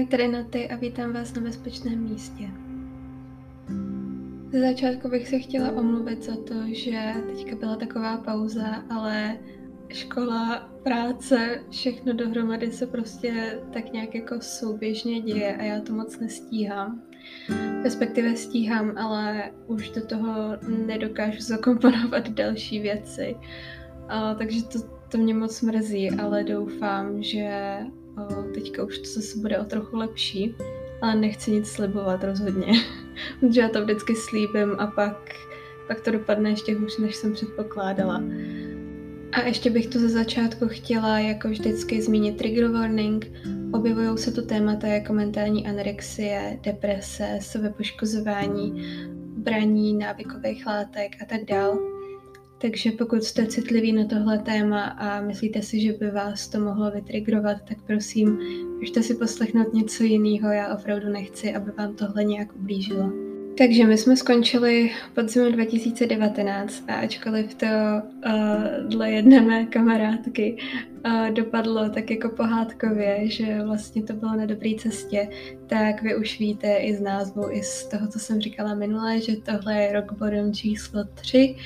Ahoj, ty a vítám vás na bezpečném místě. Ze začátku bych se chtěla omluvit za to, že teďka byla taková pauza, ale škola, práce, všechno dohromady se prostě tak nějak jako souběžně děje a já to moc nestíhám. Respektive stíhám, ale už do toho nedokážu zakomponovat další věci. A, takže to, to mě moc mrzí, ale doufám, že teďka už to zase bude o trochu lepší, ale nechci nic slibovat rozhodně, protože já to vždycky slíbím a pak, pak to dopadne ještě hůř, než jsem předpokládala. A ještě bych tu ze začátku chtěla jako vždycky zmínit trigger warning. Objevují se tu témata jako mentální anorexie, deprese, sebepoškozování, braní návykových látek a tak dále. Takže pokud jste citliví na tohle téma a myslíte si, že by vás to mohlo vytrigrovat, tak prosím, běžte si poslechnout něco jiného. Já opravdu nechci, aby vám tohle nějak ublížilo. Takže my jsme skončili podzimem 2019 a ačkoliv to uh, dle jedné mé kamarádky uh, dopadlo tak jako pohádkově, že vlastně to bylo na dobré cestě, tak vy už víte i z názvu, i z toho, co jsem říkala minule, že tohle je rok bodem číslo 3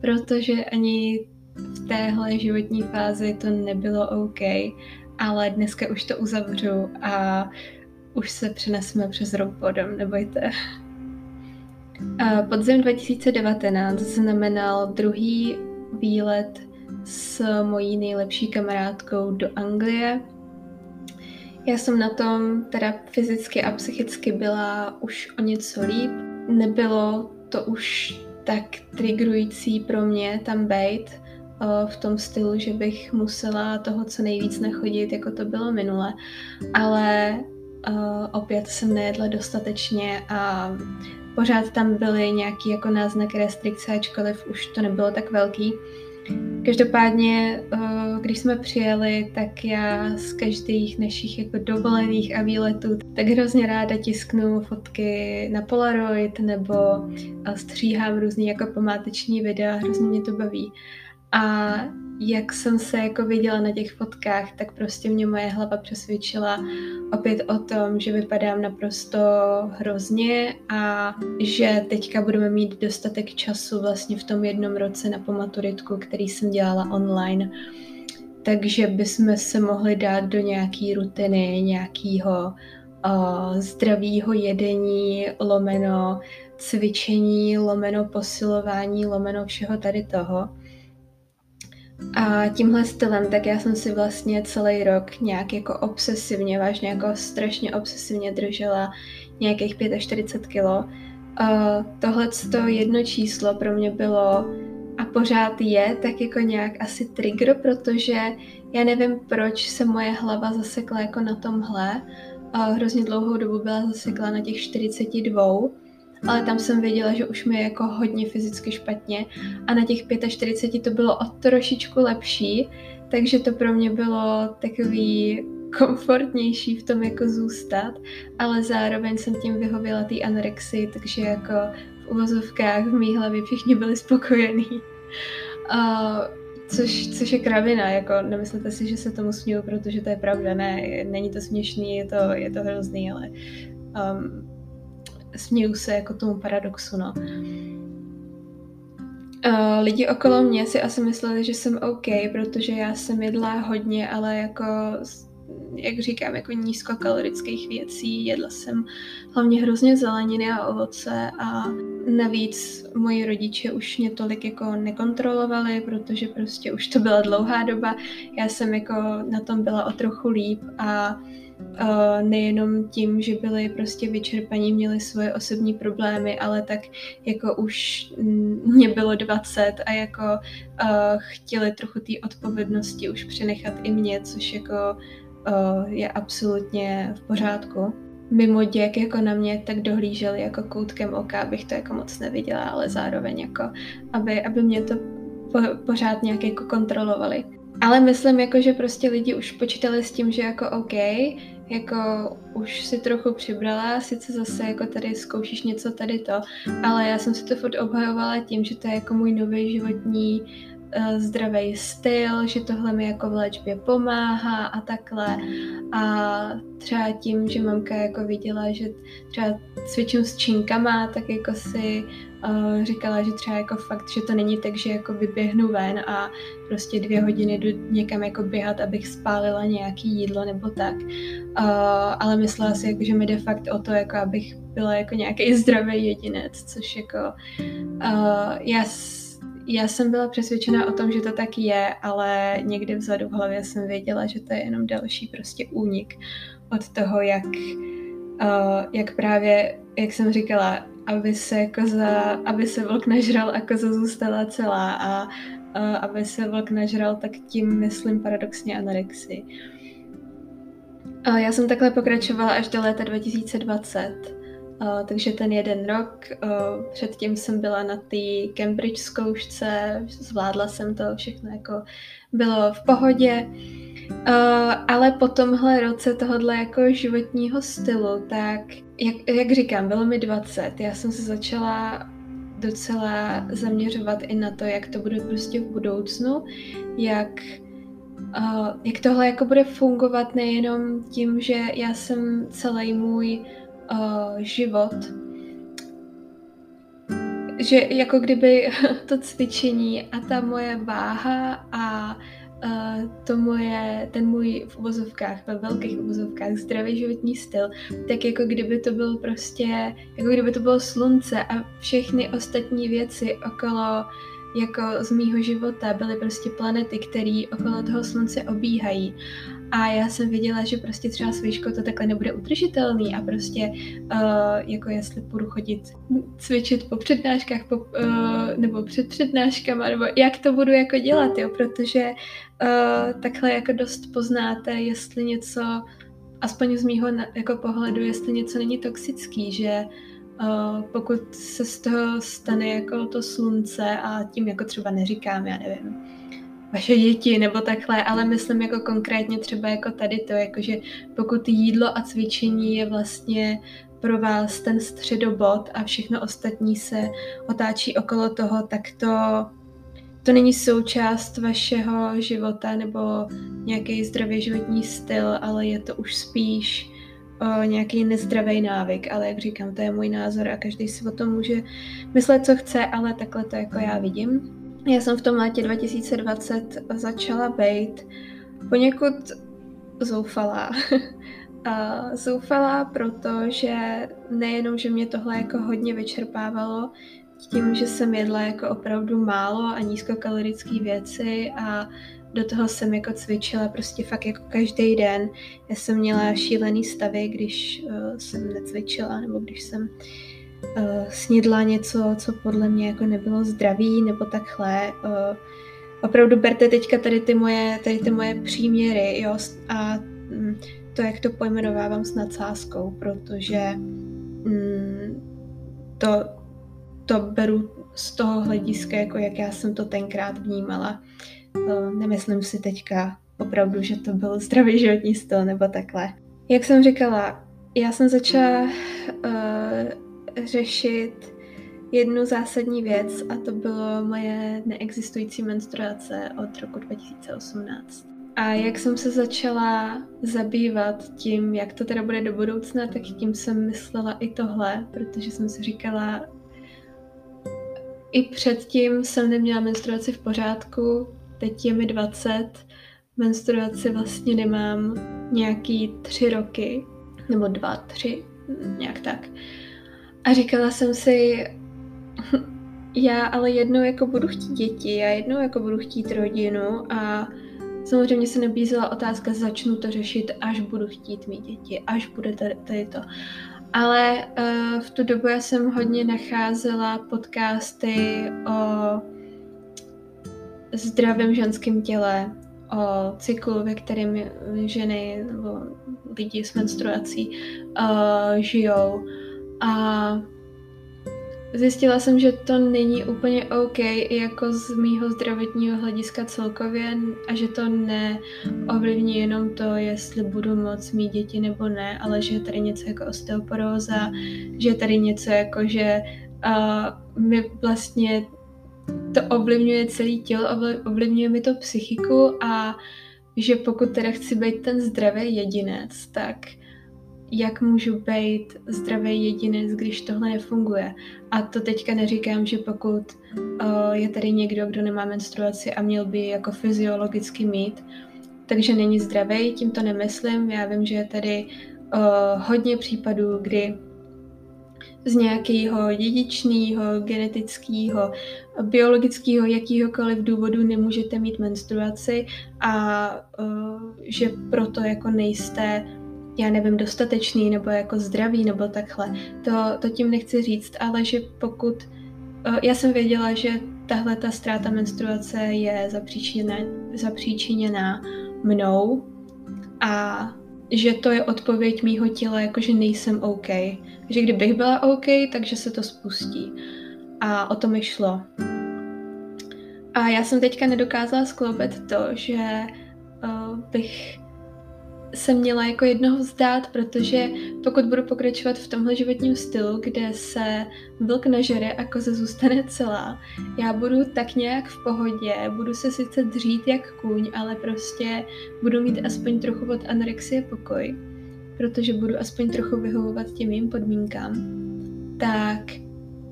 protože ani v téhle životní fázi to nebylo OK, ale dneska už to uzavřu a už se přeneseme přes rok bodem, nebojte. Podzim 2019 znamenal druhý výlet s mojí nejlepší kamarádkou do Anglie. Já jsem na tom teda fyzicky a psychicky byla už o něco líp. Nebylo to už tak triggerující pro mě tam být v tom stylu, že bych musela toho co nejvíc nachodit, jako to bylo minule. Ale opět jsem nejedla dostatečně a pořád tam byly nějaký jako náznaky restrikce, ačkoliv už to nebylo tak velký. Každopádně, eh, když jsme přijeli, tak já z každých našich jako dovolených a výletů tak hrozně ráda tisknu fotky na Polaroid nebo eh, stříhám různý jako památeční videa, hrozně mě to baví. A jak jsem se jako viděla na těch fotkách, tak prostě mě moje hlava přesvědčila opět o tom, že vypadám naprosto hrozně a že teďka budeme mít dostatek času vlastně v tom jednom roce na pomaturitku, který jsem dělala online. Takže bychom se mohli dát do nějaký rutiny, nějakého uh, zdravého jedení, lomeno cvičení, lomeno posilování, lomeno všeho tady toho. A tímhle stylem, tak já jsem si vlastně celý rok nějak jako obsesivně, vážně jako strašně obsesivně držela nějakých 45 kilo. Uh, Tohle jedno číslo pro mě bylo a pořád je tak jako nějak asi trigger, protože já nevím, proč se moje hlava zasekla jako na tomhle. Uh, hrozně dlouhou dobu byla zasekla na těch 42 ale tam jsem věděla, že už mi je jako hodně fyzicky špatně a na těch 45 to bylo o trošičku lepší, takže to pro mě bylo takový komfortnější v tom jako zůstat, ale zároveň jsem tím vyhověla té anorexii, takže jako v uvozovkách v mý hlavě všichni byli spokojení. Uh, což, což je kravina, jako nemyslete si, že se tomu směju, protože to je pravda, ne, není to směšný, je to, je to hrozný, ale um, směju se jako tomu paradoxu, no. Uh, lidi okolo mě si asi mysleli, že jsem OK, protože já jsem jedla hodně, ale jako, jak říkám, jako nízkokalorických věcí. Jedla jsem hlavně hrozně zeleniny a ovoce a navíc moji rodiče už mě tolik jako nekontrolovali, protože prostě už to byla dlouhá doba. Já jsem jako na tom byla o trochu líp a Uh, nejenom tím, že byli prostě vyčerpaní, měli svoje osobní problémy, ale tak jako už mě bylo 20 a jako chtěli trochu té odpovědnosti už přenechat i mě, což jako je absolutně v pořádku. Mimo děk jako na mě tak dohlíželi jako koutkem oka, abych to jako moc neviděla, ale zároveň jako, aby, aby mě to po, pořád nějak jako kontrolovali. Ale myslím jako, že prostě lidi už počítali s tím, že jako OK, jako už si trochu přibrala, sice zase jako tady zkoušíš něco tady to, ale já jsem si to furt obhajovala tím, že to je jako můj nový životní uh, zdravý styl, že tohle mi jako v léčbě pomáhá a takhle. A třeba tím, že mamka jako viděla, že třeba cvičím s činkama, tak jako si říkala, že třeba jako fakt, že to není tak, že jako vyběhnu ven a prostě dvě hodiny jdu někam jako běhat, abych spálila nějaký jídlo nebo tak. Uh, ale myslela si, jako, že mi jde fakt o to, jako abych byla jako nějaký zdravý jedinec, což jako uh, já já jsem byla přesvědčena o tom, že to tak je, ale někdy vzadu v hlavě jsem věděla, že to je jenom další prostě únik od toho, jak, uh, jak právě, jak jsem říkala, aby se koza, aby se vlk nažral a koza zůstala celá a uh, aby se vlk nažral, tak tím myslím paradoxně anorexii. Já jsem takhle pokračovala až do léta 2020 Uh, takže ten jeden rok, předtím jsem byla na té Cambridge zkoušce, zvládla jsem to, všechno jako bylo v pohodě. Uh, ale po tomhle roce tohohle jako životního stylu, tak jak, jak říkám, bylo mi 20, já jsem se začala docela zaměřovat i na to, jak to bude prostě v budoucnu, jak, uh, jak tohle jako bude fungovat nejenom tím, že já jsem celý můj uh, život, že jako kdyby to cvičení a ta moje váha a to moje, ten můj v uvozovkách, ve velkých uvozovkách zdravý životní styl, tak jako kdyby to byl prostě, jako kdyby to bylo slunce a všechny ostatní věci okolo jako z mýho života byly prostě planety, které okolo toho slunce obíhají. A já jsem viděla, že prostě třeba s výškou to takhle nebude udržitelný a prostě uh, jako jestli budu chodit cvičit po přednáškách po, uh, nebo před přednáškama, nebo jak to budu jako dělat, jo, protože uh, takhle jako dost poznáte, jestli něco, aspoň z mýho jako pohledu, jestli něco není toxický, že Uh, pokud se z toho stane jako to slunce a tím jako třeba neříkám, já nevím, vaše děti nebo takhle, ale myslím jako konkrétně třeba jako tady to, jakože pokud jídlo a cvičení je vlastně pro vás ten středobod a všechno ostatní se otáčí okolo toho, tak to, to není součást vašeho života nebo nějaký zdravý životní styl, ale je to už spíš o nějaký nezdravý návyk, ale jak říkám, to je můj názor a každý si o tom může myslet, co chce, ale takhle to jako já vidím. Já jsem v tom létě 2020 začala být poněkud zoufalá. a zoufalá, protože nejenom, že mě tohle jako hodně vyčerpávalo, tím, že jsem jedla jako opravdu málo a nízkokalorické věci a do toho jsem jako cvičila prostě fakt jako každý den. Já jsem měla šílený stavy, když uh, jsem necvičila nebo když jsem uh, snědla něco, co podle mě jako nebylo zdravý nebo takhle. Uh, opravdu berte teďka tady ty moje, tady ty moje příměry, jo, a mm, to, jak to pojmenovávám s nadsázkou, protože mm, to, to beru z toho hlediska, jako jak já jsem to tenkrát vnímala. Uh, nemyslím si teďka opravdu, že to byl zdravý životní styl nebo takhle. Jak jsem říkala, já jsem začala uh, řešit jednu zásadní věc a to bylo moje neexistující menstruace od roku 2018. A jak jsem se začala zabývat tím, jak to teda bude do budoucna, tak tím jsem myslela i tohle, protože jsem si říkala, i předtím jsem neměla menstruaci v pořádku, teď je mi 20, menstruaci vlastně nemám nějaký tři roky, nebo dva, tři, nějak tak. A říkala jsem si, já ale jednou jako budu chtít děti, já jednou jako budu chtít rodinu a samozřejmě se nabízela otázka, začnu to řešit, až budu chtít mít děti, až bude tady, tady to. Ale uh, v tu dobu já jsem hodně nacházela podcasty o zdravém ženském těle, o cyklu, ve kterém ženy nebo lidi s menstruací uh, žijou. A zjistila jsem, že to není úplně OK jako z mýho zdravotního hlediska celkově a že to neovlivní jenom to, jestli budu moc mít děti nebo ne, ale že je tady něco jako osteoporóza, že je tady něco jako, že uh, my vlastně to ovlivňuje celé tělo, ovlivňuje mi to psychiku a že pokud teda chci být ten zdravý jedinec, tak jak můžu být zdravý jedinec, když tohle nefunguje. A to teďka neříkám, že pokud uh, je tady někdo, kdo nemá menstruaci a měl by jako fyziologicky mít, takže není zdravý, tím to nemyslím. Já vím, že je tady uh, hodně případů, kdy z nějakého dědičného, genetického, biologického, jakýhokoliv důvodu nemůžete mít menstruaci a uh, že proto jako nejste já nevím, dostatečný nebo jako zdravý nebo takhle. To, to tím nechci říct, ale že pokud... Uh, já jsem věděla, že tahle ta ztráta menstruace je zapříčiněná, zapříčiněná mnou a že to je odpověď mýho těla, jakože nejsem OK. Že kdybych byla OK, takže se to spustí. A o to mi šlo. A já jsem teďka nedokázala skloubit to, že uh, bych se měla jako jednoho vzdát, protože pokud budu pokračovat v tomhle životním stylu, kde se vlk nažere a koza zůstane celá, já budu tak nějak v pohodě, budu se sice dřít jak kůň, ale prostě budu mít aspoň trochu od anorexie pokoj, protože budu aspoň trochu vyhovovat těm mým podmínkám, tak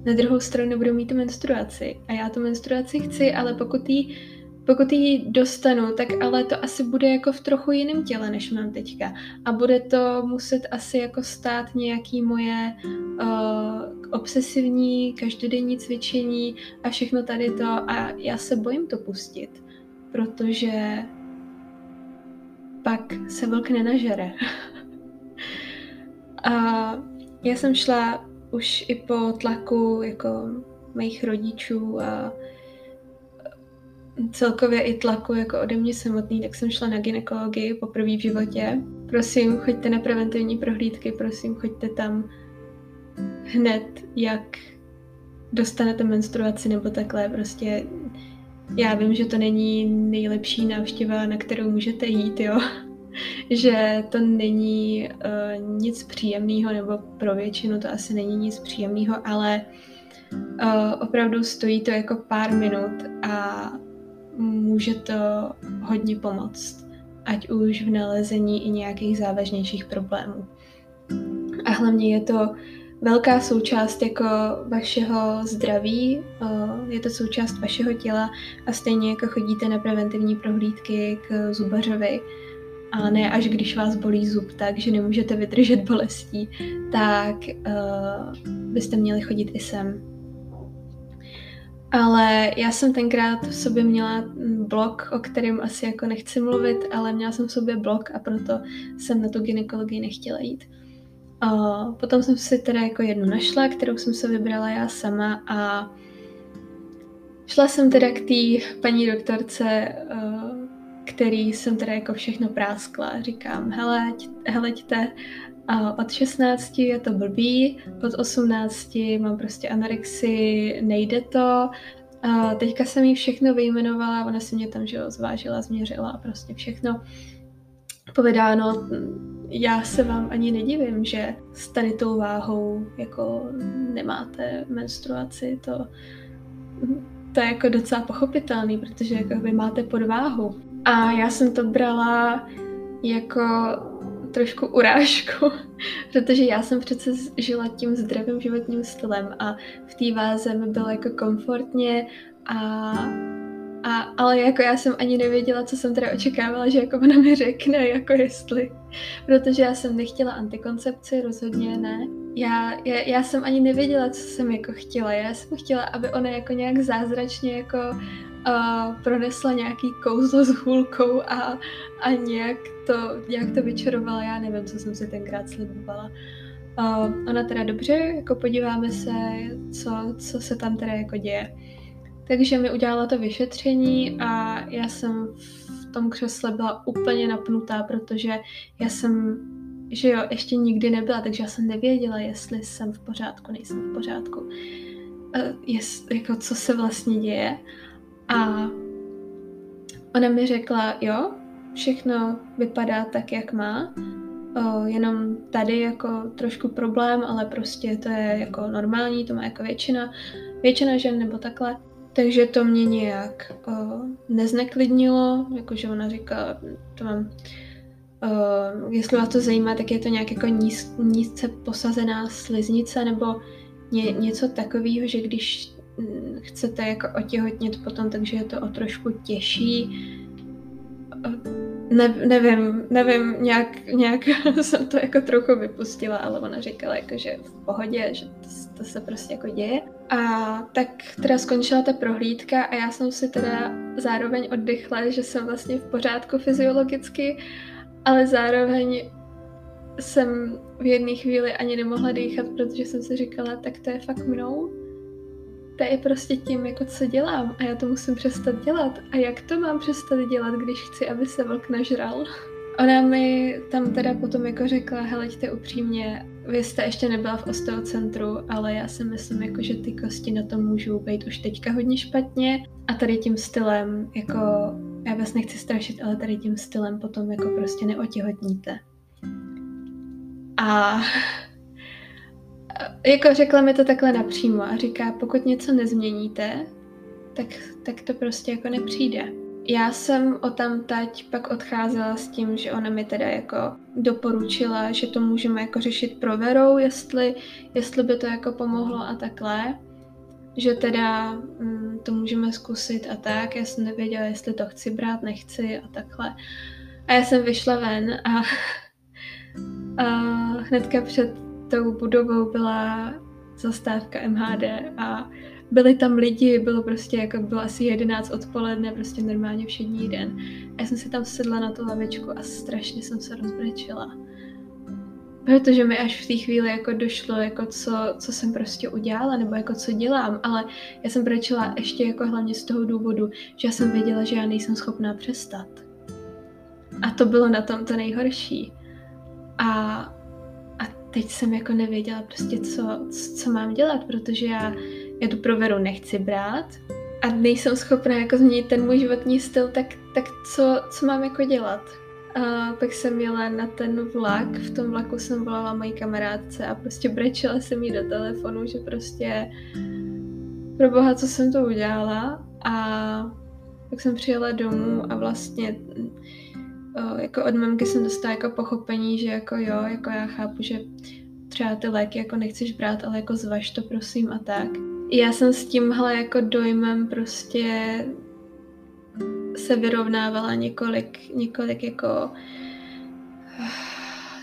na druhou stranu budu mít tu menstruaci. A já tu menstruaci chci, ale pokud ji pokud ji dostanu, tak ale to asi bude jako v trochu jiném těle, než mám teďka. A bude to muset asi jako stát nějaký moje uh, obsesivní, každodenní cvičení a všechno tady to. A já se bojím to pustit, protože pak se vlk nenažere. a já jsem šla už i po tlaku jako mých rodičů a celkově i tlaku jako ode mě samotný, tak jsem šla na ginekologii poprvé v životě. Prosím, choďte na preventivní prohlídky, prosím, choďte tam hned, jak dostanete menstruaci nebo takhle, prostě já vím, že to není nejlepší návštěva, na kterou můžete jít, jo. že to není uh, nic příjemného, nebo pro většinu to asi není nic příjemného, ale uh, opravdu stojí to jako pár minut a může to hodně pomoct, ať už v nalezení i nějakých závažnějších problémů. A hlavně je to velká součást jako vašeho zdraví, je to součást vašeho těla a stejně jako chodíte na preventivní prohlídky k zubařovi, a ne až když vás bolí zub tak, že nemůžete vydržet bolestí, tak uh, byste měli chodit i sem ale já jsem tenkrát v sobě měla blok, o kterém asi jako nechci mluvit, ale měla jsem v sobě blok a proto jsem na tu ginekologii nechtěla jít. A potom jsem si teda jako jednu našla, kterou jsem se vybrala já sama a šla jsem teda k té paní doktorce, eh, který jsem teda jako všechno práskla. Říkám, hele, heleďte, a od 16 je to blbý, od 18 mám prostě anorexii, nejde to. A teďka jsem jí všechno vyjmenovala, ona si mě tam že zvážila, změřila a prostě všechno povedáno. Já se vám ani nedivím, že s tady tou váhou jako nemáte menstruaci, to, to je jako docela pochopitelný, protože jako vy máte podváhu. A já jsem to brala jako trošku urážku, protože já jsem přece žila tím zdravým životním stylem a v té váze mi bylo jako komfortně a, a, ale jako já jsem ani nevěděla, co jsem teda očekávala, že jako ona mi řekne, jako jestli, protože já jsem nechtěla antikoncepci, rozhodně ne. Já, já, já jsem ani nevěděla, co jsem jako chtěla. Já jsem chtěla, aby ona jako nějak zázračně jako uh, pronesla nějaký kouzlo s hůlkou a, a nějak to, nějak to vyčarovala, já nevím, co jsem si tenkrát slibovala. Uh, ona teda dobře, jako podíváme se, co, co se tam teda jako děje. Takže mi udělala to vyšetření a já jsem v tom křesle byla úplně napnutá, protože já jsem, že jo, ještě nikdy nebyla, takže já jsem nevěděla, jestli jsem v pořádku, nejsem v pořádku. Uh, jest, jako co se vlastně děje. A ona mi řekla, jo, všechno vypadá tak, jak má, o, jenom tady jako trošku problém, ale prostě to je jako normální, to má jako většina, většina žen nebo takhle. takže to mě nějak uh, nezneklidnilo, jakože ona říkala, to mám, uh, jestli vás to zajímá, tak je to nějak jako níz, nízce posazená sliznice nebo ně, něco takového, že když chcete jako otěhotnět potom, takže je to o trošku těžší. Ne, nevím, nevím, nějak, nějak jsem to jako trochu vypustila, ale ona říkala jako, že v pohodě, že to, to se prostě jako děje. A tak teda skončila ta prohlídka a já jsem si teda zároveň oddychla, že jsem vlastně v pořádku fyziologicky, ale zároveň jsem v jedné chvíli ani nemohla dýchat, protože jsem si říkala, tak to je fakt mnou. To je prostě tím, jako co dělám a já to musím přestat dělat. A jak to mám přestat dělat, když chci, aby se vlk nažral? Ona mi tam teda potom jako řekla, heleďte upřímně, vy jste ještě nebyla v osteocentru, ale já si myslím, jako, že ty kosti na tom můžou být už teďka hodně špatně a tady tím stylem, jako, já vás nechci strašit, ale tady tím stylem potom jako prostě neotěhotníte. A jako řekla mi to takhle napřímo a říká, pokud něco nezměníte, tak, tak to prostě jako nepřijde. Já jsem o tam tať pak odcházela s tím, že ona mi teda jako doporučila, že to můžeme jako řešit proverou, jestli, jestli by to jako pomohlo a takhle. Že teda mm, to můžeme zkusit a tak. Já jsem nevěděla, jestli to chci brát, nechci a takhle. A já jsem vyšla ven a, a hnedka před tou budovou byla zastávka MHD a byli tam lidi, bylo prostě jako bylo asi 11 odpoledne, prostě normálně všední den. A já jsem si tam sedla na tu lavičku a strašně jsem se rozbrečela. Protože mi až v té chvíli jako došlo, jako co, co jsem prostě udělala, nebo jako co dělám, ale já jsem brečela ještě jako hlavně z toho důvodu, že já jsem věděla, že já nejsem schopná přestat. A to bylo na tom to nejhorší. A, a teď jsem jako nevěděla prostě, co, co mám dělat, protože já já tu proveru nechci brát a nejsem schopná jako změnit ten můj životní styl, tak, tak co, co mám jako dělat? A pak jsem jela na ten vlak, v tom vlaku jsem volala mojí kamarádce a prostě brečela jsem jí do telefonu, že prostě pro boha, co jsem to udělala a tak jsem přijela domů a vlastně jako od mamky jsem dostala jako pochopení, že jako jo, jako já chápu, že třeba ty léky jako nechceš brát, ale jako zvaž to prosím a tak já jsem s tímhle jako dojmem prostě se vyrovnávala několik, několik jako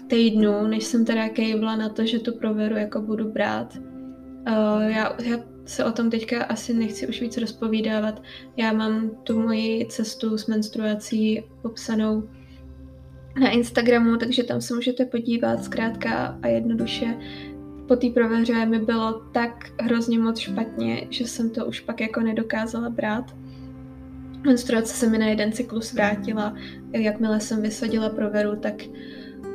týdnů, než jsem teda kejvla na to, že tu proveru jako budu brát. Uh, já, já se o tom teďka asi nechci už víc rozpovídávat. Já mám tu moji cestu s menstruací popsanou na Instagramu, takže tam se můžete podívat zkrátka a jednoduše po té prověře mi bylo tak hrozně moc špatně, že jsem to už pak jako nedokázala brát. Menstruace se mi na jeden cyklus vrátila. Jakmile jsem vysadila proveru, tak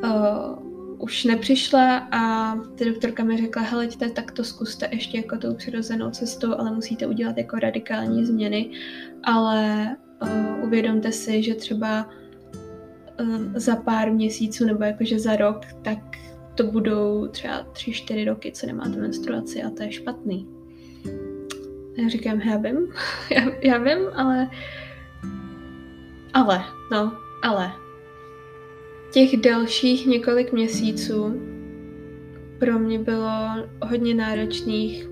uh, už nepřišla a ty doktorka mi řekla, heleďte, tak to zkuste ještě jako tou přirozenou cestou, ale musíte udělat jako radikální změny, ale uh, uvědomte si, že třeba za pár měsíců nebo jakože za rok, tak to budou třeba tři, čtyři roky, co nemáte menstruaci a to je špatný. Já říkám, já vím, já, já vím, ale... Ale, no, ale. Těch dalších několik měsíců pro mě bylo hodně náročných.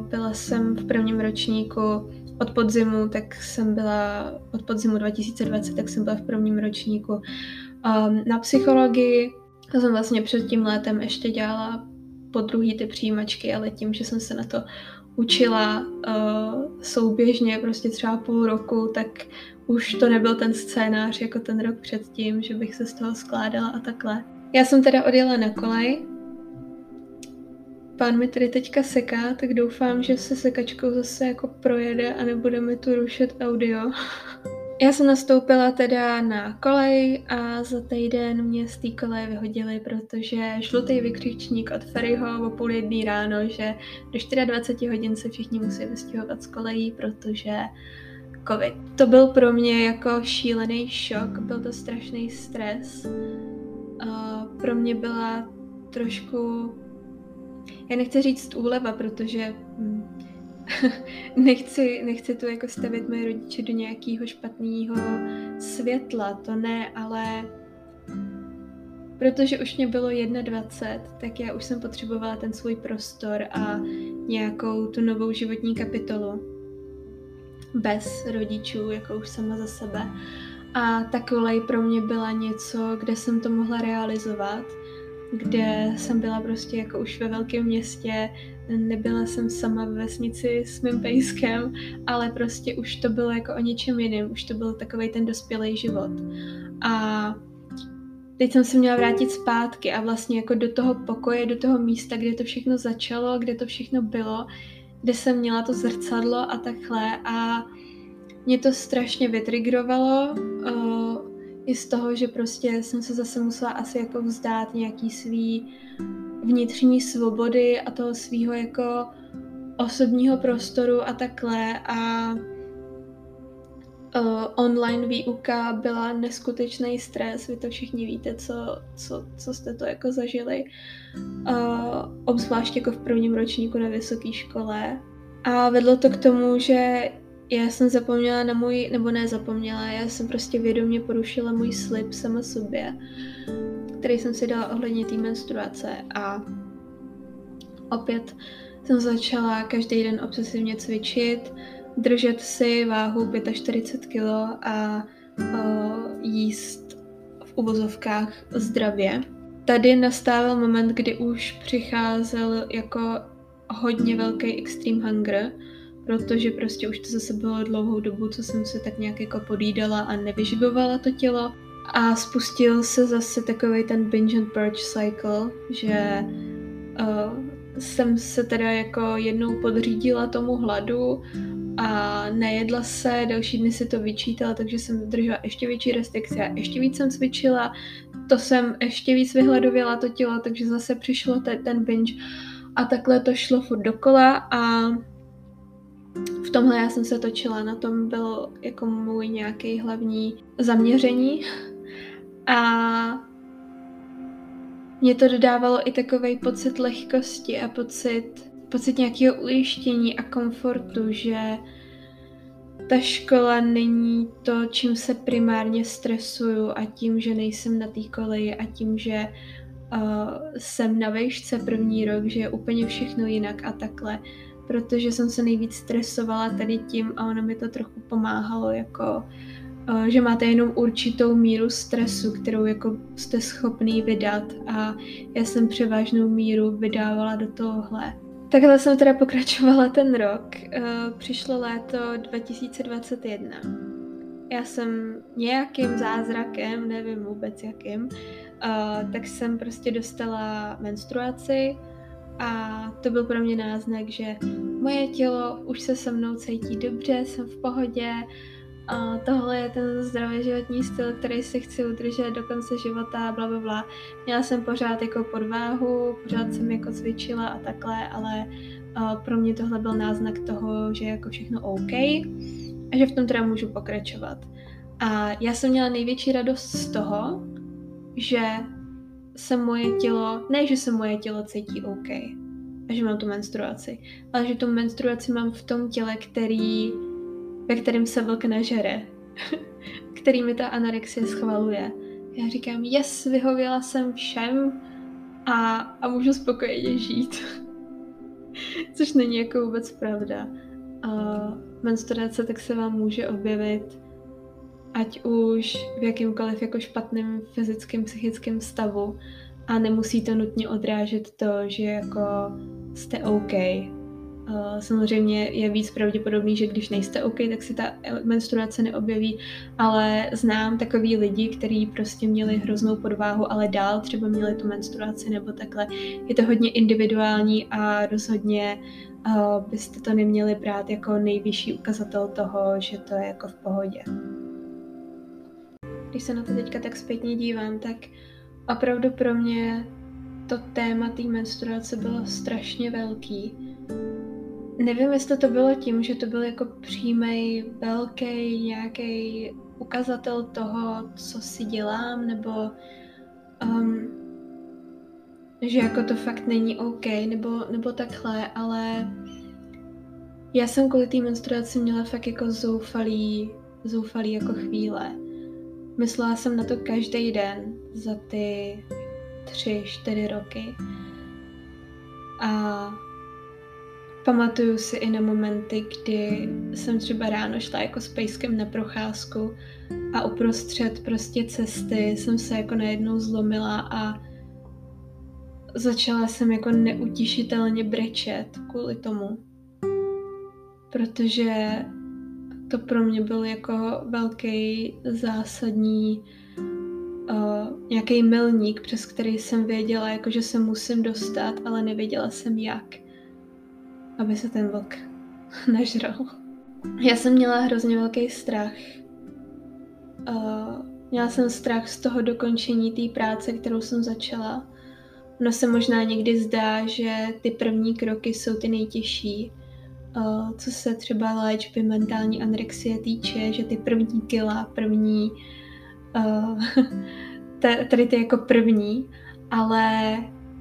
Byla jsem v prvním ročníku od podzimu, tak jsem byla, od podzimu 2020, tak jsem byla v prvním ročníku na psychologii, já jsem vlastně před tím létem ještě dělala po druhý ty přijímačky, ale tím, že jsem se na to učila uh, souběžně prostě třeba půl roku, tak už to nebyl ten scénář jako ten rok předtím, že bych se z toho skládala a takhle. Já jsem teda odjela na kolej. Pán mi tady teďka seká, tak doufám, že se sekačkou zase jako projede a nebude mi tu rušit audio. Já jsem nastoupila teda na kolej a za týden mě z té koleje vyhodili, protože žlutý vykřičník od Ferryho o půl jedný ráno, že do 24 hodin se všichni musí vystěhovat z kolejí, protože covid. To byl pro mě jako šílený šok, byl to strašný stres. Pro mě byla trošku, já nechci říct úleva, protože hm, nechci, nechci tu jako stavit moje rodiče do nějakého špatného světla, to ne, ale protože už mě bylo 21, tak já už jsem potřebovala ten svůj prostor a nějakou tu novou životní kapitolu bez rodičů, jako už sama za sebe. A ta kolej pro mě byla něco, kde jsem to mohla realizovat, kde jsem byla prostě jako už ve velkém městě, nebyla jsem sama ve vesnici s mým pejskem, ale prostě už to bylo jako o něčem jiném, už to byl takový ten dospělý život. A teď jsem se měla vrátit zpátky a vlastně jako do toho pokoje, do toho místa, kde to všechno začalo, kde to všechno bylo, kde jsem měla to zrcadlo a takhle a mě to strašně vytrigrovalo uh, i z toho, že prostě jsem se zase musela asi jako vzdát nějaký svý vnitřní svobody a toho svýho jako osobního prostoru a takhle. A uh, online výuka byla neskutečný stres, vy to všichni víte, co, co, co jste to jako zažili, uh, obzvlášť jako v prvním ročníku na vysoké škole. A vedlo to k tomu, že já jsem zapomněla na můj, nebo ne zapomněla, já jsem prostě vědomě porušila můj slib sama sobě, který jsem si dala ohledně té menstruace a opět jsem začala každý den obsesivně cvičit, držet si váhu 45 kg a uh, jíst v uvozovkách zdravě. Tady nastával moment, kdy už přicházel jako hodně velký extreme hunger, protože prostě už to zase bylo dlouhou dobu, co jsem se tak nějak jako podídala a nevyživovala to tělo. A spustil se zase takový ten binge and purge cycle, že uh, jsem se teda jako jednou podřídila tomu hladu a nejedla se, další dny si to vyčítala, takže jsem držela ještě větší restrikce a ještě víc jsem cvičila, to jsem ještě víc vyhladověla to tělo, takže zase přišlo te- ten binge a takhle to šlo furt dokola a v tomhle já jsem se točila, na tom byl jako můj nějaký hlavní zaměření. A mě to dodávalo i takový pocit lehkosti a pocit, pocit nějakého ujištění a komfortu, že ta škola není to, čím se primárně stresuju a tím, že nejsem na té koleji a tím, že uh, jsem na vejšce první rok, že je úplně všechno jinak a takhle, protože jsem se nejvíc stresovala tady tím a ono mi to trochu pomáhalo jako uh, že máte jenom určitou míru stresu, kterou jako jste schopný vydat a já jsem převážnou míru vydávala do tohohle. Takhle jsem teda pokračovala ten rok. Uh, přišlo léto 2021. Já jsem nějakým zázrakem, nevím vůbec jakým, uh, tak jsem prostě dostala menstruaci a to byl pro mě náznak, že moje tělo už se se mnou cítí dobře, jsem v pohodě, a tohle je ten zdravý životní styl, který si chci udržet do konce života, bla, bla, bla. Měla jsem pořád jako podváhu, pořád jsem jako cvičila a takhle, ale uh, pro mě tohle byl náznak toho, že je jako všechno OK a že v tom teda můžu pokračovat. A já jsem měla největší radost z toho, že se moje tělo, ne, že se moje tělo cítí OK a že mám tu menstruaci, ale že tu menstruaci mám v tom těle, který ve kterém se vlk nežere, který mi ta anorexie schvaluje. Já říkám, yes, vyhověla jsem všem a, a můžu spokojeně žít. Což není jako vůbec pravda. Uh, menstruace tak se vám může objevit ať už v jakýmkoliv jako špatném fyzickém, psychickém stavu a nemusí to nutně odrážet to, že jako jste OK, Uh, samozřejmě je víc pravděpodobný, že když nejste OK, tak si ta menstruace neobjeví, ale znám takový lidi, kteří prostě měli hroznou podváhu, ale dál třeba měli tu menstruaci nebo takhle. Je to hodně individuální a rozhodně uh, byste to neměli brát jako nejvyšší ukazatel toho, že to je jako v pohodě. Když se na to teďka tak zpětně dívám, tak opravdu pro mě to téma té menstruace bylo strašně velký Nevím, jestli to bylo tím, že to byl jako přímý, velký nějaký ukazatel toho, co si dělám, nebo um, že jako to fakt není OK, nebo, nebo takhle, ale já jsem kvůli té menstruaci měla fakt jako zoufalý, zoufalý jako chvíle. Myslela jsem na to každý den za ty tři, čtyři roky. A pamatuju si i na momenty, kdy jsem třeba ráno šla jako s pejskem na procházku a uprostřed prostě cesty jsem se jako najednou zlomila a začala jsem jako neutišitelně brečet kvůli tomu. Protože to pro mě byl jako velký zásadní uh, nějaký milník, přes který jsem věděla, jako že se musím dostat, ale nevěděla jsem jak, aby se ten vlk nežral. Já jsem měla hrozně velký strach. Uh, měla jsem strach z toho dokončení té práce, kterou jsem začala. Ono se možná někdy zdá, že ty první kroky jsou ty nejtěžší, co se třeba léčby mentální anorexie týče, že ty první kila, první tady ty jako první, ale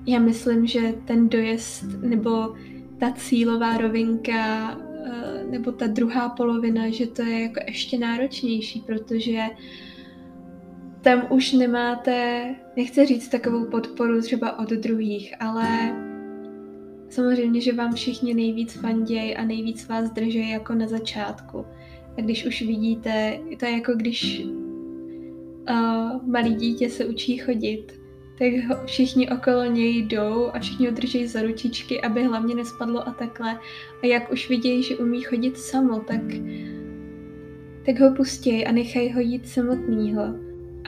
já myslím, že ten dojezd nebo ta cílová rovinka nebo ta druhá polovina, že to je jako ještě náročnější, protože tam už nemáte, nechci říct takovou podporu třeba od druhých, ale samozřejmě, že vám všichni nejvíc fandějí a nejvíc vás drží jako na začátku. A když už vidíte, to je jako když uh, malý dítě se učí chodit, tak ho, všichni okolo něj jdou a všichni ho drží za ručičky, aby hlavně nespadlo a takhle. A jak už vidějí, že umí chodit samo, tak, tak ho pustí a nechají ho jít samotnýho.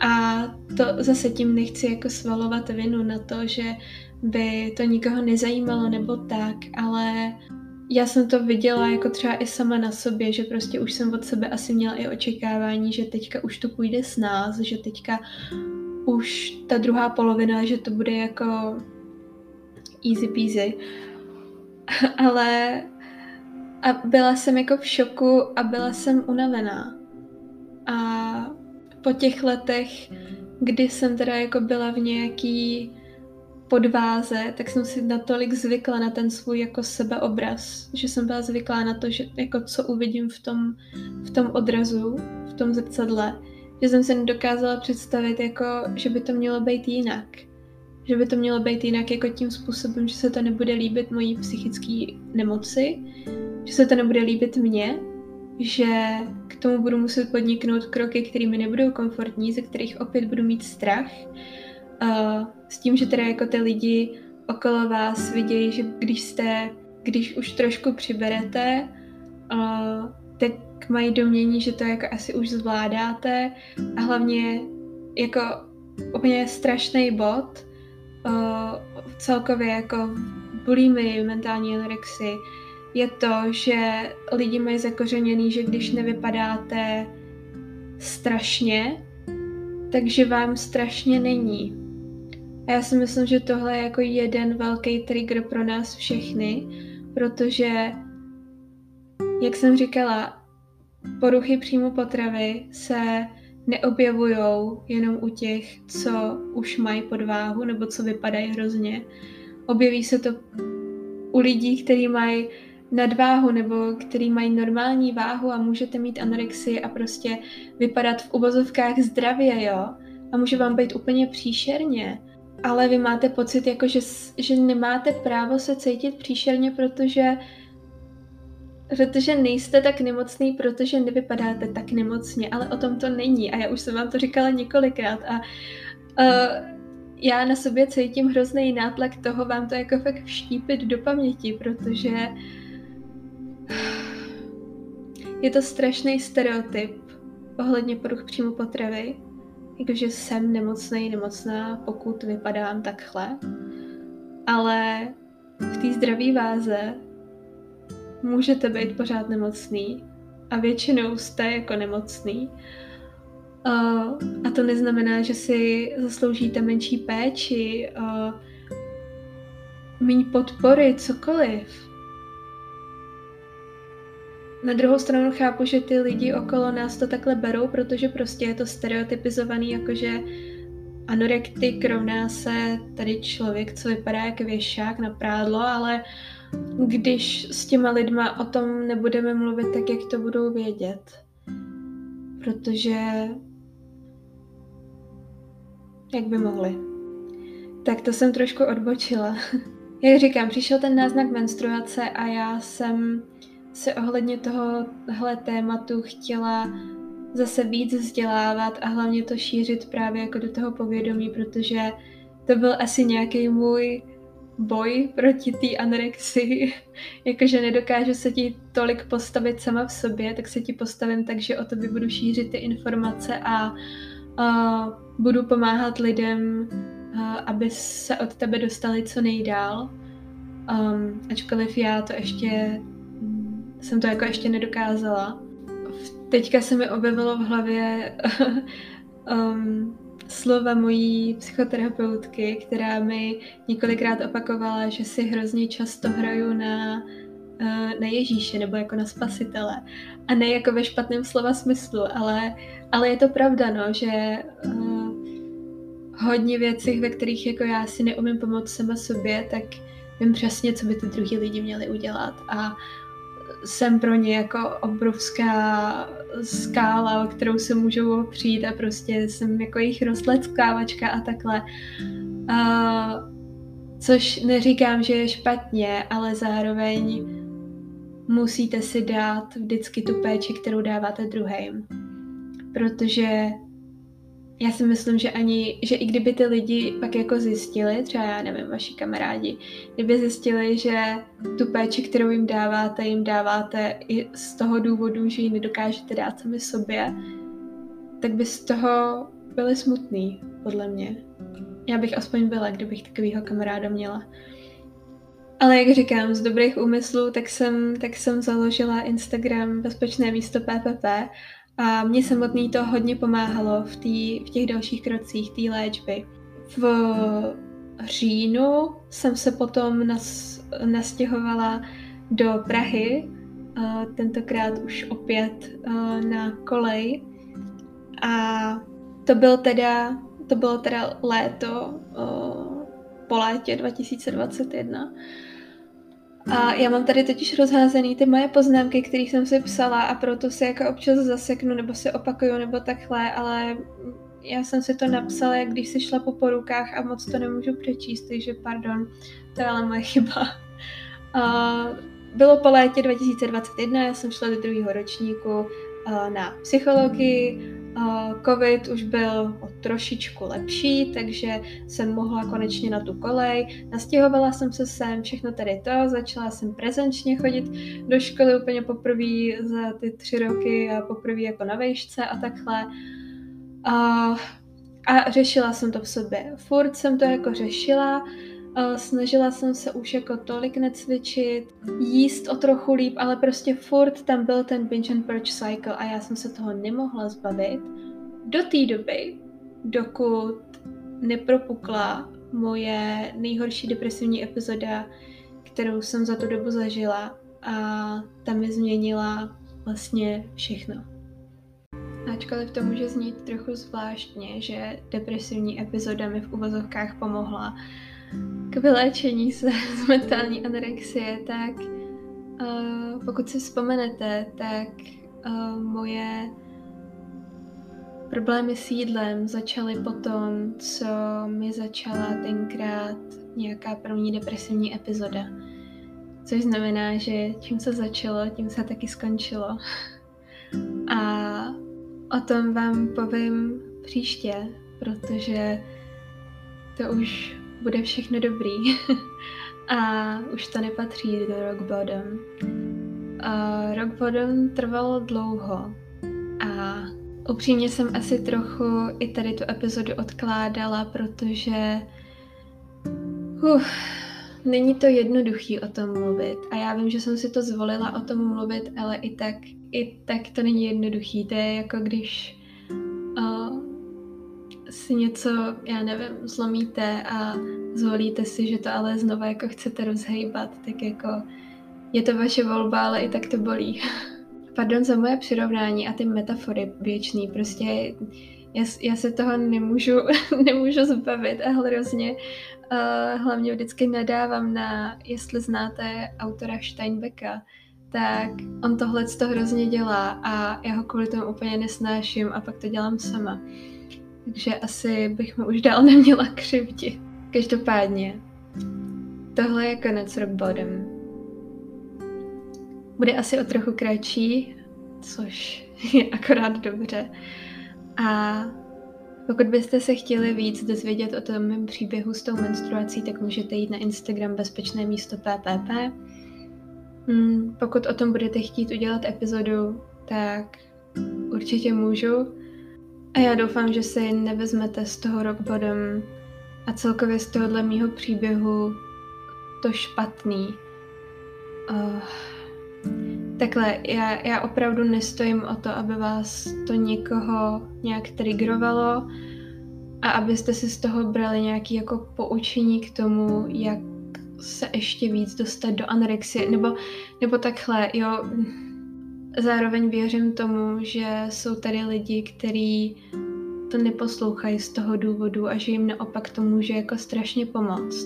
A to zase tím nechci jako svalovat vinu na to, že by to nikoho nezajímalo nebo tak, ale já jsem to viděla jako třeba i sama na sobě, že prostě už jsem od sebe asi měla i očekávání, že teďka už to půjde s nás, že teďka už ta druhá polovina, že to bude jako easy peasy. Ale a byla jsem jako v šoku a byla jsem unavená. A po těch letech, kdy jsem teda jako byla v nějaký podváze, tak jsem si natolik zvykla na ten svůj jako sebeobraz, že jsem byla zvyklá na to, že jako co uvidím v tom, v tom odrazu, v tom zrcadle, že jsem se nedokázala představit jako, že by to mělo být jinak. Že by to mělo být jinak jako tím způsobem, že se to nebude líbit mojí psychické nemoci, že se to nebude líbit mně, že k tomu budu muset podniknout kroky, které mi nebudou komfortní, ze kterých opět budu mít strach, uh, s tím, že teda jako ty lidi okolo vás vidějí, že když jste, když už trošku přiberete, uh, tak mají domění, že to jako asi už zvládáte a hlavně jako úplně strašný bod uh, celkově jako bulimy, mentální anorexii je to, že lidi mají zakořeněný, že když nevypadáte strašně, takže vám strašně není. A já si myslím, že tohle je jako jeden velký trigger pro nás všechny, protože, jak jsem říkala, poruchy příjmu potravy se neobjevují jenom u těch, co už mají podváhu nebo co vypadají hrozně. Objeví se to u lidí, kteří mají nadváhu nebo který mají normální váhu a můžete mít anorexii a prostě vypadat v uvozovkách zdravě, jo? A může vám být úplně příšerně ale vy máte pocit, jako že, že nemáte právo se cítit příšerně, protože protože nejste tak nemocný, protože nevypadáte tak nemocně, ale o tom to není. A já už jsem vám to říkala několikrát a uh, já na sobě cítím hrozný nátlak toho vám to jako fakt vštípit do paměti, protože je to strašný stereotyp ohledně poruch příjmu potravy, jakože jsem nemocný, nemocná, pokud vypadám takhle. Ale v té zdravé váze můžete být pořád nemocný a většinou jste jako nemocný. Uh, a to neznamená, že si zasloužíte menší péči, uh, méně podpory, cokoliv. Na druhou stranu chápu, že ty lidi okolo nás to takhle berou, protože prostě je to stereotypizovaný, jakože anorektik rovná se tady člověk, co vypadá jako věšák na prádlo, ale když s těma lidma o tom nebudeme mluvit tak, jak to budou vědět. Protože jak by mohli. Tak to jsem trošku odbočila. Jak říkám, přišel ten náznak menstruace a já jsem se ohledně tohohle tématu chtěla zase víc vzdělávat a hlavně to šířit právě jako do toho povědomí, protože to byl asi nějaký můj boj proti té anorexii, jakože nedokážu se ti tolik postavit sama v sobě, tak se ti postavím tak, že o tobě budu šířit ty informace a, a budu pomáhat lidem, a, aby se od tebe dostali co nejdál. Um, ačkoliv já to ještě jsem to jako ještě nedokázala. Teďka se mi objevilo v hlavě um, slova mojí psychoterapeutky, která mi několikrát opakovala, že si hrozně často hraju na, uh, na Ježíše nebo jako na spasitele. A ne jako ve špatném slova smyslu, ale, ale je to pravda, no, že uh, hodně věcí, ve kterých jako já si neumím pomoct sama sobě, tak vím přesně, co by ty druhý lidi měli udělat. A jsem pro ně jako obrovská skála, o kterou se můžou opřít a prostě jsem jako jejich rozleckávačka a takhle. Uh, což neříkám, že je špatně, ale zároveň musíte si dát vždycky tu péči, kterou dáváte druhým. Protože já si myslím, že ani, že i kdyby ty lidi pak jako zjistili, třeba já nevím, vaši kamarádi, kdyby zjistili, že tu péči, kterou jim dáváte, jim dáváte i z toho důvodu, že ji nedokážete dát sami sobě, tak by z toho byli smutný, podle mě. Já bych aspoň byla, kdybych takovýho kamaráda měla. Ale jak říkám, z dobrých úmyslů, tak jsem, tak jsem založila Instagram Bezpečné místo PPP a mě samotný to hodně pomáhalo v, tý, v těch dalších krocích té léčby. V říjnu jsem se potom nas, nastěhovala do Prahy, tentokrát už opět na kolej. A to byl teda, to bylo teda léto po létě 2021. A já mám tady totiž rozházený ty moje poznámky, které jsem si psala a proto si jako občas zaseknu nebo si opakuju nebo takhle, ale já jsem si to napsala, jak když si šla po porukách a moc to nemůžu přečíst, takže pardon, to je ale moje chyba. A bylo po létě 2021, já jsem šla do druhého ročníku na psychologii, covid už byl o trošičku lepší, takže jsem mohla konečně na tu kolej. Nastěhovala jsem se sem, všechno tady to, začala jsem prezenčně chodit do školy úplně poprvé za ty tři roky a poprvé jako na vejšce a takhle. A, a řešila jsem to v sobě. Furt jsem to jako řešila, snažila jsem se už jako tolik necvičit, jíst o trochu líp, ale prostě furt tam byl ten binge and purge cycle a já jsem se toho nemohla zbavit. Do té doby, dokud nepropukla moje nejhorší depresivní epizoda, kterou jsem za tu dobu zažila a ta mi změnila vlastně všechno. Ačkoliv to může znít trochu zvláštně, že depresivní epizoda mi v uvozovkách pomohla, k vyléčení se z mentální anorexie, tak uh, pokud si vzpomenete, tak uh, moje problémy s jídlem začaly potom, co mi začala tenkrát nějaká první depresivní epizoda. Což znamená, že čím se začalo, tím se taky skončilo. A o tom vám povím příště, protože to už bude všechno dobrý. a už to nepatří do rock bottom. A rock bottom trvalo dlouho a upřímně jsem asi trochu i tady tu epizodu odkládala, protože uh, není to jednoduchý o tom mluvit. A já vím, že jsem si to zvolila o tom mluvit, ale i tak, i tak to není jednoduchý. To je jako když uh, si něco, já nevím, zlomíte a zvolíte si, že to ale znovu jako chcete rozhejbat, tak jako je to vaše volba, ale i tak to bolí. Pardon za moje přirovnání a ty metafory věčný, prostě já, já se toho nemůžu, nemůžu zbavit a hrozně uh, hlavně vždycky nadávám na, jestli znáte autora Steinbecka, tak on tohle to hrozně dělá a já ho kvůli tomu úplně nesnáším a pak to dělám sama. Takže asi bych mu už dál neměla křivdit. Každopádně, tohle je konec rock bottom. Bude asi o trochu kratší, což je akorát dobře. A pokud byste se chtěli víc dozvědět o tom mém příběhu s tou menstruací, tak můžete jít na Instagram bezpečné místo PPP. Hmm, pokud o tom budete chtít udělat epizodu, tak určitě můžu. A já doufám, že si nevezmete z toho rock bottom a celkově z tohohle mýho příběhu to špatný. Uh, takhle, já, já opravdu nestojím o to, aby vás to někoho nějak trigrovalo a abyste si z toho brali nějaký jako poučení k tomu, jak se ještě víc dostat do anorexie, nebo, nebo takhle, jo. Zároveň věřím tomu, že jsou tady lidi, kteří to neposlouchají z toho důvodu a že jim naopak to může jako strašně pomoct.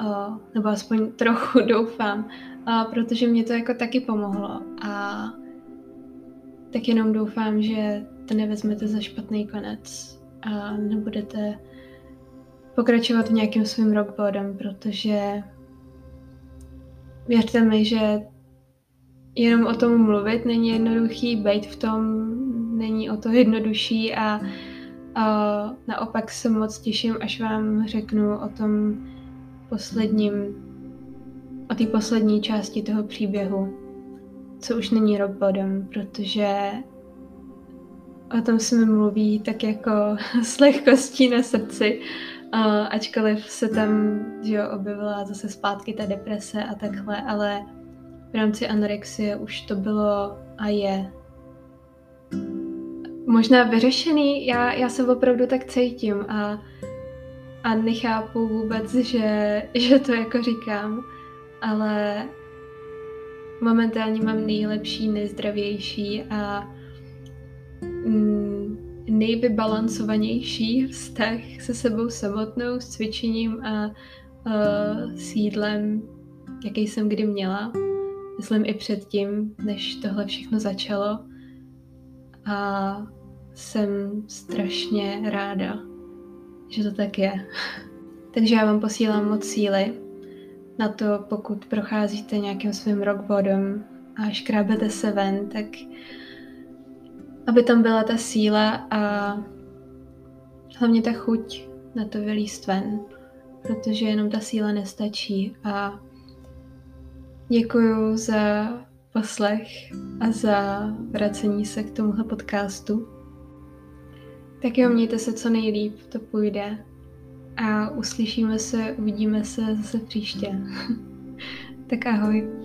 Uh, nebo aspoň trochu doufám, uh, protože mě to jako taky pomohlo a tak jenom doufám, že to nevezmete za špatný konec a nebudete pokračovat v nějakým svým rockbodem, protože věřte mi, že jenom o tom mluvit není jednoduchý, být v tom není o to jednodušší a, a naopak se moc těším, až vám řeknu o tom posledním, o té poslední části toho příběhu, co už není rock bottom, protože o tom se mi mluví tak jako s lehkostí na srdci, ačkoliv se tam jo, objevila zase zpátky ta deprese a takhle, ale v rámci anorexie už to bylo a je možná vyřešený. Já, já se opravdu tak cítím a, a nechápu vůbec, že, že to jako říkám, ale momentálně mám nejlepší, nejzdravější a mm, nejvybalancovanější vztah se sebou samotnou, s cvičením a uh, s jídlem, jaký jsem kdy měla. Myslím i předtím, než tohle všechno začalo. A jsem strašně ráda, že to tak je. Takže já vám posílám moc síly na to, pokud procházíte nějakým svým rock bottom a škrábete se ven, tak aby tam byla ta síla a hlavně ta chuť na to vylíst ven, protože jenom ta síla nestačí a děkuju za poslech a za vracení se k tomuhle podcastu. Tak jo, mějte se co nejlíp, to půjde. A uslyšíme se, uvidíme se zase příště. tak ahoj.